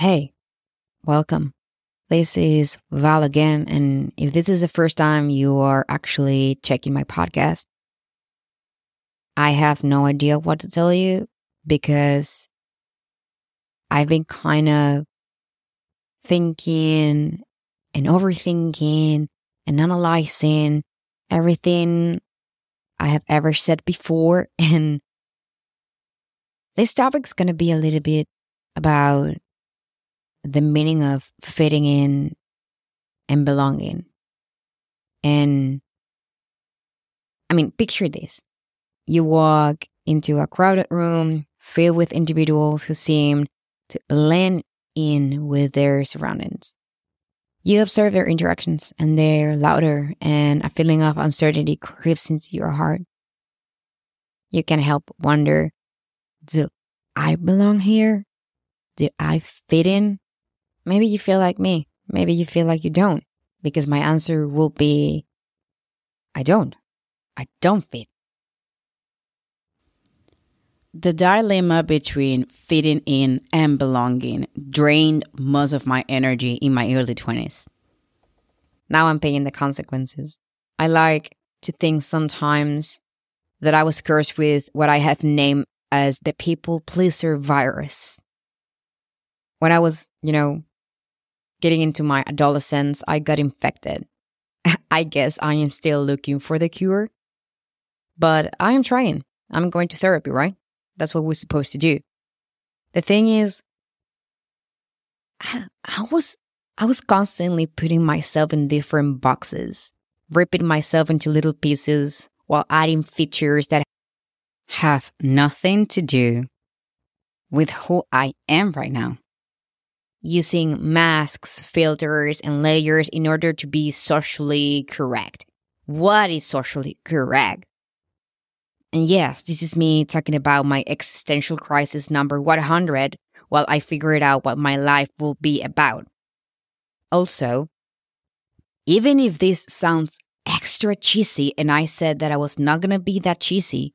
Hey, welcome. This is Val again. And if this is the first time you are actually checking my podcast, I have no idea what to tell you because I've been kind of thinking and overthinking and analyzing everything I have ever said before. And this topic's going to be a little bit about the meaning of fitting in and belonging. And I mean, picture this you walk into a crowded room filled with individuals who seem to blend in with their surroundings. You observe their interactions and they're louder, and a feeling of uncertainty creeps into your heart. You can help wonder do I belong here? Do I fit in? Maybe you feel like me. Maybe you feel like you don't, because my answer will be I don't. I don't fit. The dilemma between fitting in and belonging drained most of my energy in my early 20s. Now I'm paying the consequences. I like to think sometimes that I was cursed with what I have named as the people pleaser virus. When I was, you know, getting into my adolescence, I got infected. I guess I am still looking for the cure, but I am trying. I'm going to therapy, right? That's what we're supposed to do. The thing is, I was I was constantly putting myself in different boxes, ripping myself into little pieces while adding features that have nothing to do with who I am right now. Using masks, filters, and layers in order to be socially correct. What is socially correct? And yes, this is me talking about my existential crisis number 100 while I figured out what my life will be about. Also, even if this sounds extra cheesy and I said that I was not going to be that cheesy,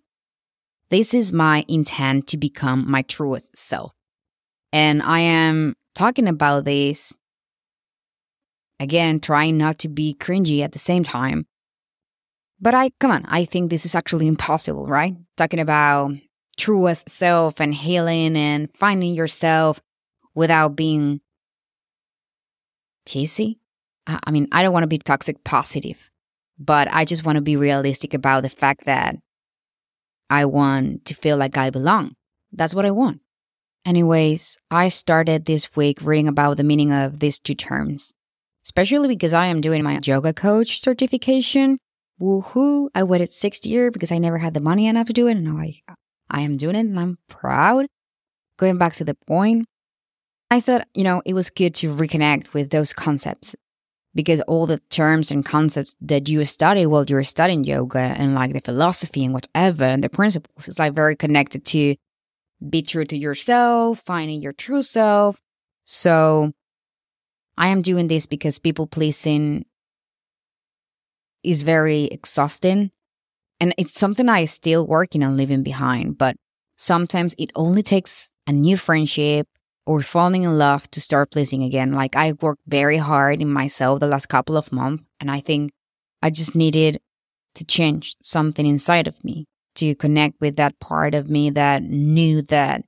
this is my intent to become my truest self. And I am talking about this again, trying not to be cringy at the same time but I, come on, I think this is actually impossible, right? Talking about truest self and healing and finding yourself without being cheesy. I mean, I don't want to be toxic positive, but I just want to be realistic about the fact that I want to feel like I belong. That's what I want. Anyways, I started this week reading about the meaning of these two terms, especially because I am doing my yoga coach certification woohoo, I waited six years because I never had the money enough to do it. And I, I am doing it and I'm proud. Going back to the point, I thought, you know, it was good to reconnect with those concepts because all the terms and concepts that you study while you're studying yoga and like the philosophy and whatever and the principles is like very connected to be true to yourself, finding your true self. So I am doing this because people pleasing is very exhausting. And it's something I still working on leaving behind, but sometimes it only takes a new friendship or falling in love to start pleasing again. Like I worked very hard in myself the last couple of months, and I think I just needed to change something inside of me to connect with that part of me that knew that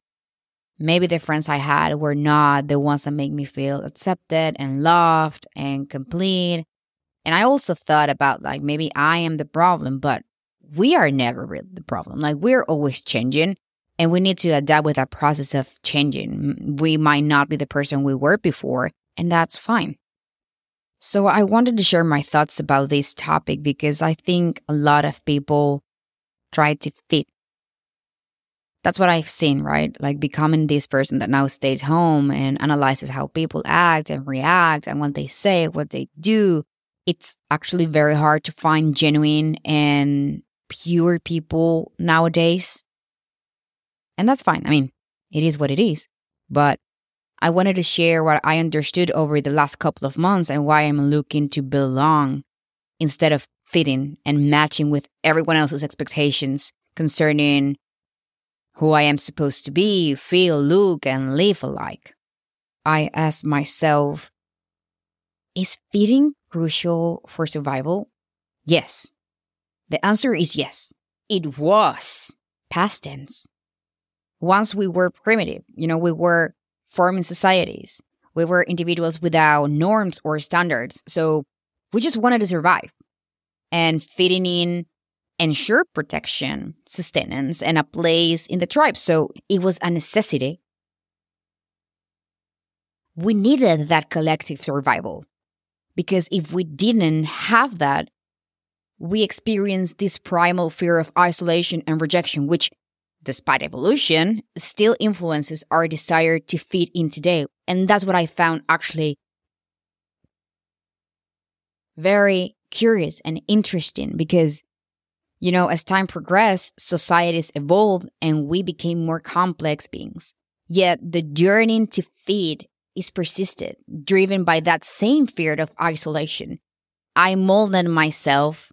maybe the friends I had were not the ones that make me feel accepted and loved and complete and I also thought about like maybe I am the problem, but we are never really the problem. Like we're always changing and we need to adapt with that process of changing. We might not be the person we were before, and that's fine. So I wanted to share my thoughts about this topic because I think a lot of people try to fit. That's what I've seen, right? Like becoming this person that now stays home and analyzes how people act and react and what they say, what they do, it's actually very hard to find genuine and pure people nowadays. And that's fine. I mean, it is what it is. But I wanted to share what I understood over the last couple of months and why I'm looking to belong instead of fitting and matching with everyone else's expectations concerning who I am supposed to be, feel, look, and live alike. I ask myself, is fitting crucial for survival? Yes. The answer is yes. It was past tense. Once we were primitive, you know, we were forming societies. We were individuals without norms or standards. So we just wanted to survive. And fitting in ensure protection, sustenance, and a place in the tribe. So it was a necessity. We needed that collective survival because if we didn't have that, we experienced this primal fear of isolation and rejection, which, despite evolution, still influences our desire to fit in today. And that's what I found actually very curious and interesting because you know, as time progressed, societies evolved and we became more complex beings. Yet the yearning to feed is persisted, driven by that same fear of isolation. I molded myself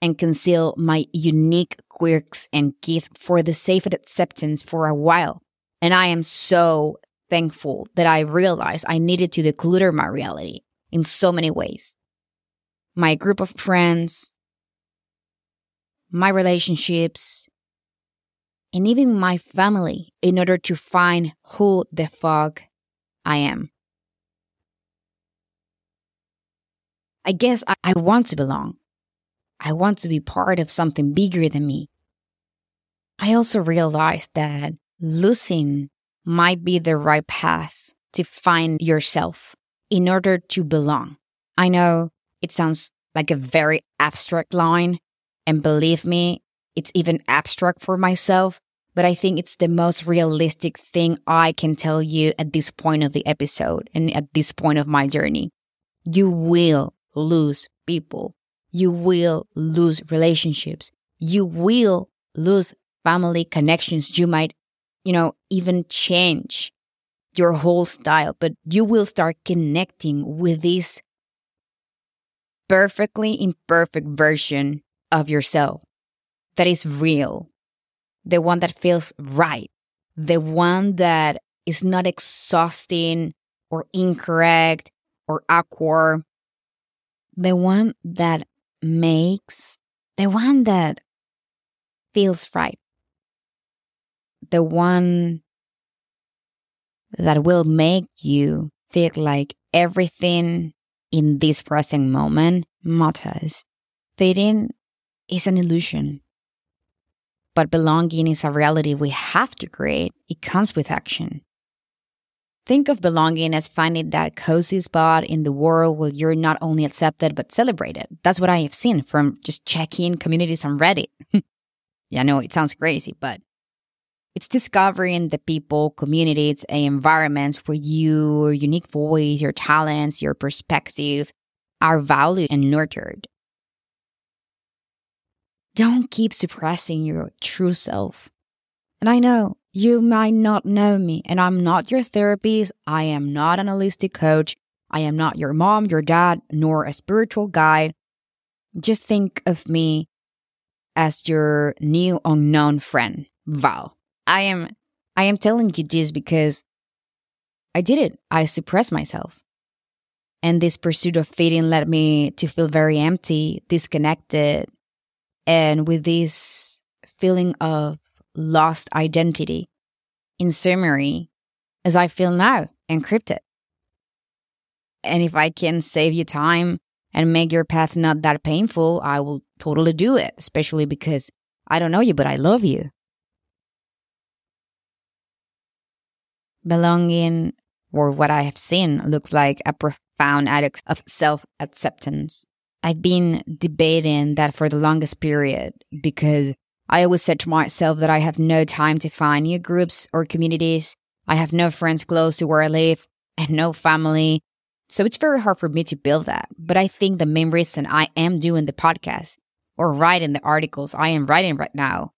and concealed my unique quirks and gifts for the safe acceptance for a while. And I am so thankful that I realized I needed to declutter my reality in so many ways. My group of friends, my relationships, and even my family in order to find who the fuck I am. I guess I, I, want to belong. I want to be part of something bigger than me. I also realized that losing might be the right path to find yourself in order to belong. I know it sounds like a very abstract line, and believe me, it's even abstract for myself, but I think it's the most realistic thing I can tell you at this point of the episode and at this point of my journey. You will lose people. You will lose relationships. You will lose family connections. You might, you know, even change your whole style, but you will start connecting with this perfectly imperfect version of yourself that is real, the one that feels right, the one that is not exhausting or incorrect or awkward, the one that makes, the one that feels right, the one that will make you feel like everything in this present moment matters. Fitting is an illusion. But belonging is a reality we have to create. It comes with action. Think of belonging as finding that cozy spot in the world where you're not only accepted but celebrated. That's what I have seen from just checking communities on Reddit. yeah, I know it sounds crazy, but it's discovering the people, communities, and environments where your unique voice, your talents, your perspective are valued and nurtured. Don't keep suppressing your true self. And I know you might not know me, and I'm not your therapist. I am not an holistic coach. I am not your mom, your dad, nor a spiritual guide. Just think of me as your new unknown friend, Val. I am I am telling you this because I did it. I suppressed myself. And this pursuit of fitting led me to feel very empty, disconnected, and with this feeling of lost identity. In summary, as I feel now, encrypted. And if I can save you time and make your path not that painful, I will totally do it, especially because I don't know you, but I love you. Belonging, or what I have seen, looks like a profound act of self acceptance. I've been debating that for the longest period because I always said to myself that I have no time to find new groups or communities. I have no friends close to where I live and no family. So it's very hard for me to build that. But I think the main reason I am doing the podcast or writing the articles I am writing right now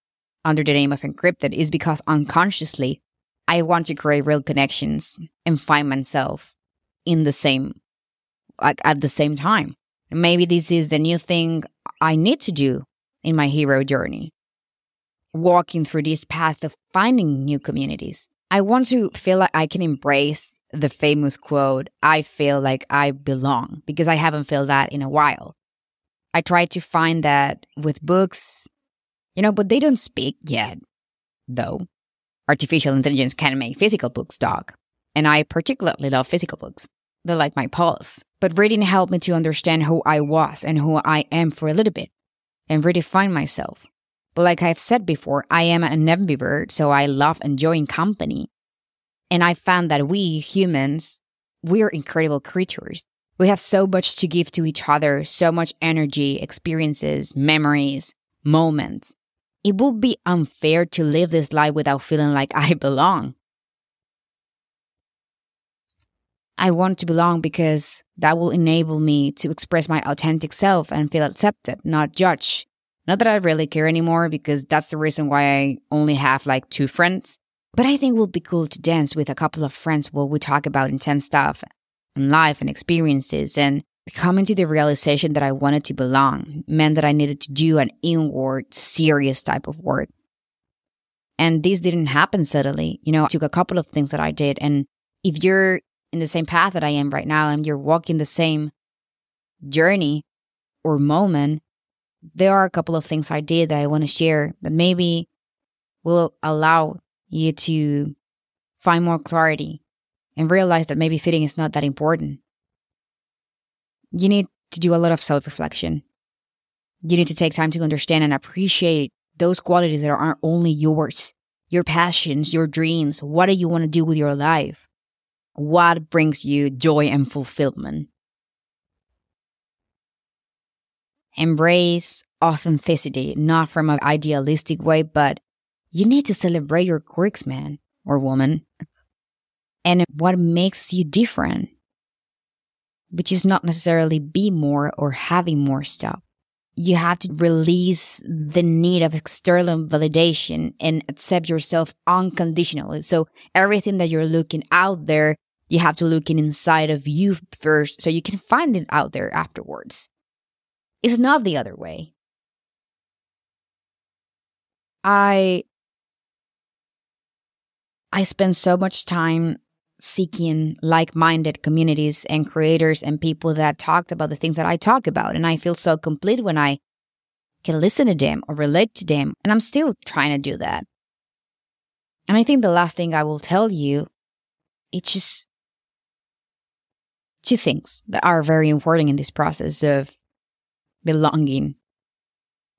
under the name of Encrypted is because unconsciously I want to create real connections and find myself in the same, like at the same time. Maybe this is the new thing I need to do in my hero journey. Walking through this path of finding new communities. I want to feel like I can embrace the famous quote, I feel like I belong, because I haven't felt that in a while. I try to find that with books, you know, but they don't speak yet, though. Artificial intelligence can make physical books talk. And I particularly love physical books. They're like my pulse. But reading helped me to understand who I was and who I am for a little bit and redefine myself. But like I've said before, I am an ambivert, so I love enjoying company. And I found that we humans, we're incredible creatures. We have so much to give to each other, so much energy, experiences, memories, moments. It would be unfair to live this life without feeling like I belong. I want to belong because that will enable me to express my authentic self and feel accepted, not judged. Not that I really care anymore because that's the reason why I only have like two friends. But I think it would be cool to dance with a couple of friends while we talk about intense stuff and life and experiences and coming to the realization that I wanted to belong meant that I needed to do an inward, serious type of work. And this didn't happen suddenly. You know, I took a couple of things that I did. And if you're in the same path that I am right now and you're walking the same journey or moment, there are a couple of things I did that I want to share that maybe will allow you to find more clarity and realize that maybe fitting is not that important. You need to do a lot of self reflection. You need to take time to understand and appreciate those qualities that aren't only yours, your passions, your dreams. What do you want to do with your life? what brings you joy and fulfillment. Embrace authenticity, not from an idealistic way, but you need to celebrate your quirks, man or woman, and what makes you different, which is not necessarily be more or having more stuff. You have to release the need of external validation and accept yourself unconditionally. So everything that you're looking out there you have to look in inside of you first so you can find it out there afterwards. It's not the other way. I I spend so much time seeking like-minded communities and creators and people that talked about the things that I talk about and I feel so complete when I can listen to them or relate to them and I'm still trying to do that. And I think the last thing I will tell you it's just two things that are very important in this process of belonging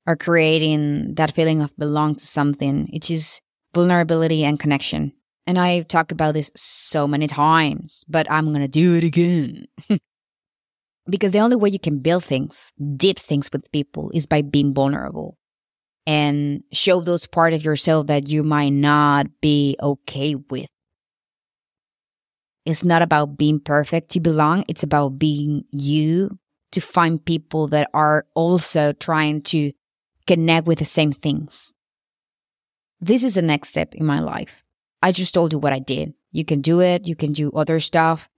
or creating that feeling of belong to something, It is vulnerability and connection. And I've talked about this so many times, but I'm going to do it again. because the only way you can build things, deep things with people, is by being vulnerable and show those part of yourself that you might not be okay with. It's not about being perfect to belong. It's about being you to find people that are also trying to connect with the same things. This is the next step in my life. I just told you what I did. You can do it. You can do other stuff.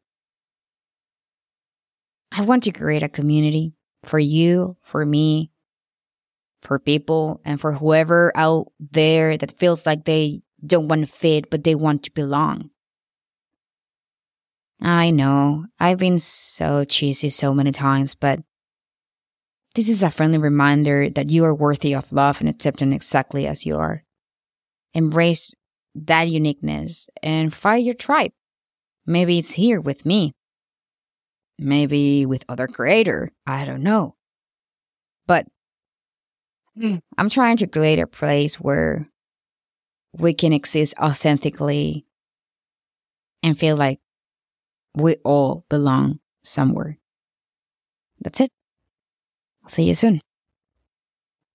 I want to create a community for you, for me, for people, and for whoever out there that feels like they don't want to fit, but they want to belong. I know, I've been so cheesy so many times, but this is a friendly reminder that you are worthy of love and acceptance exactly as you are. Embrace that uniqueness and find your tribe. Maybe it's here with me. Maybe with other creator. I don't know. But hmm. I'm trying to create a place where we can exist authentically and feel like we all belong somewhere. That's it. I'll see you soon.